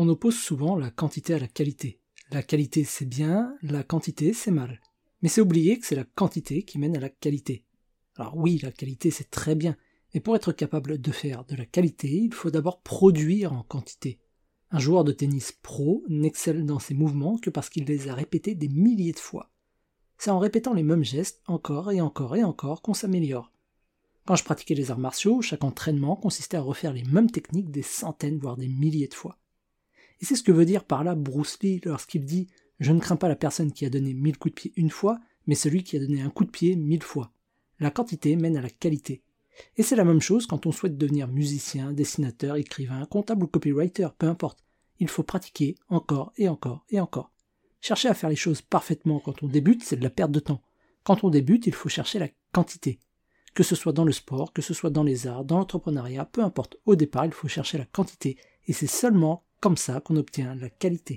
On oppose souvent la quantité à la qualité. La qualité c'est bien, la quantité c'est mal. Mais c'est oublier que c'est la quantité qui mène à la qualité. Alors oui, la qualité c'est très bien, mais pour être capable de faire de la qualité, il faut d'abord produire en quantité. Un joueur de tennis pro n'excelle dans ses mouvements que parce qu'il les a répétés des milliers de fois. C'est en répétant les mêmes gestes encore et encore et encore qu'on s'améliore. Quand je pratiquais les arts martiaux, chaque entraînement consistait à refaire les mêmes techniques des centaines voire des milliers de fois. Et c'est ce que veut dire par là Bruce Lee lorsqu'il dit Je ne crains pas la personne qui a donné mille coups de pied une fois, mais celui qui a donné un coup de pied mille fois. La quantité mène à la qualité. Et c'est la même chose quand on souhaite devenir musicien, dessinateur, écrivain, comptable ou copywriter, peu importe. Il faut pratiquer encore et encore et encore. Chercher à faire les choses parfaitement quand on débute, c'est de la perte de temps. Quand on débute, il faut chercher la quantité. Que ce soit dans le sport, que ce soit dans les arts, dans l'entrepreneuriat, peu importe. Au départ, il faut chercher la quantité. Et c'est seulement comme ça qu'on obtient la qualité.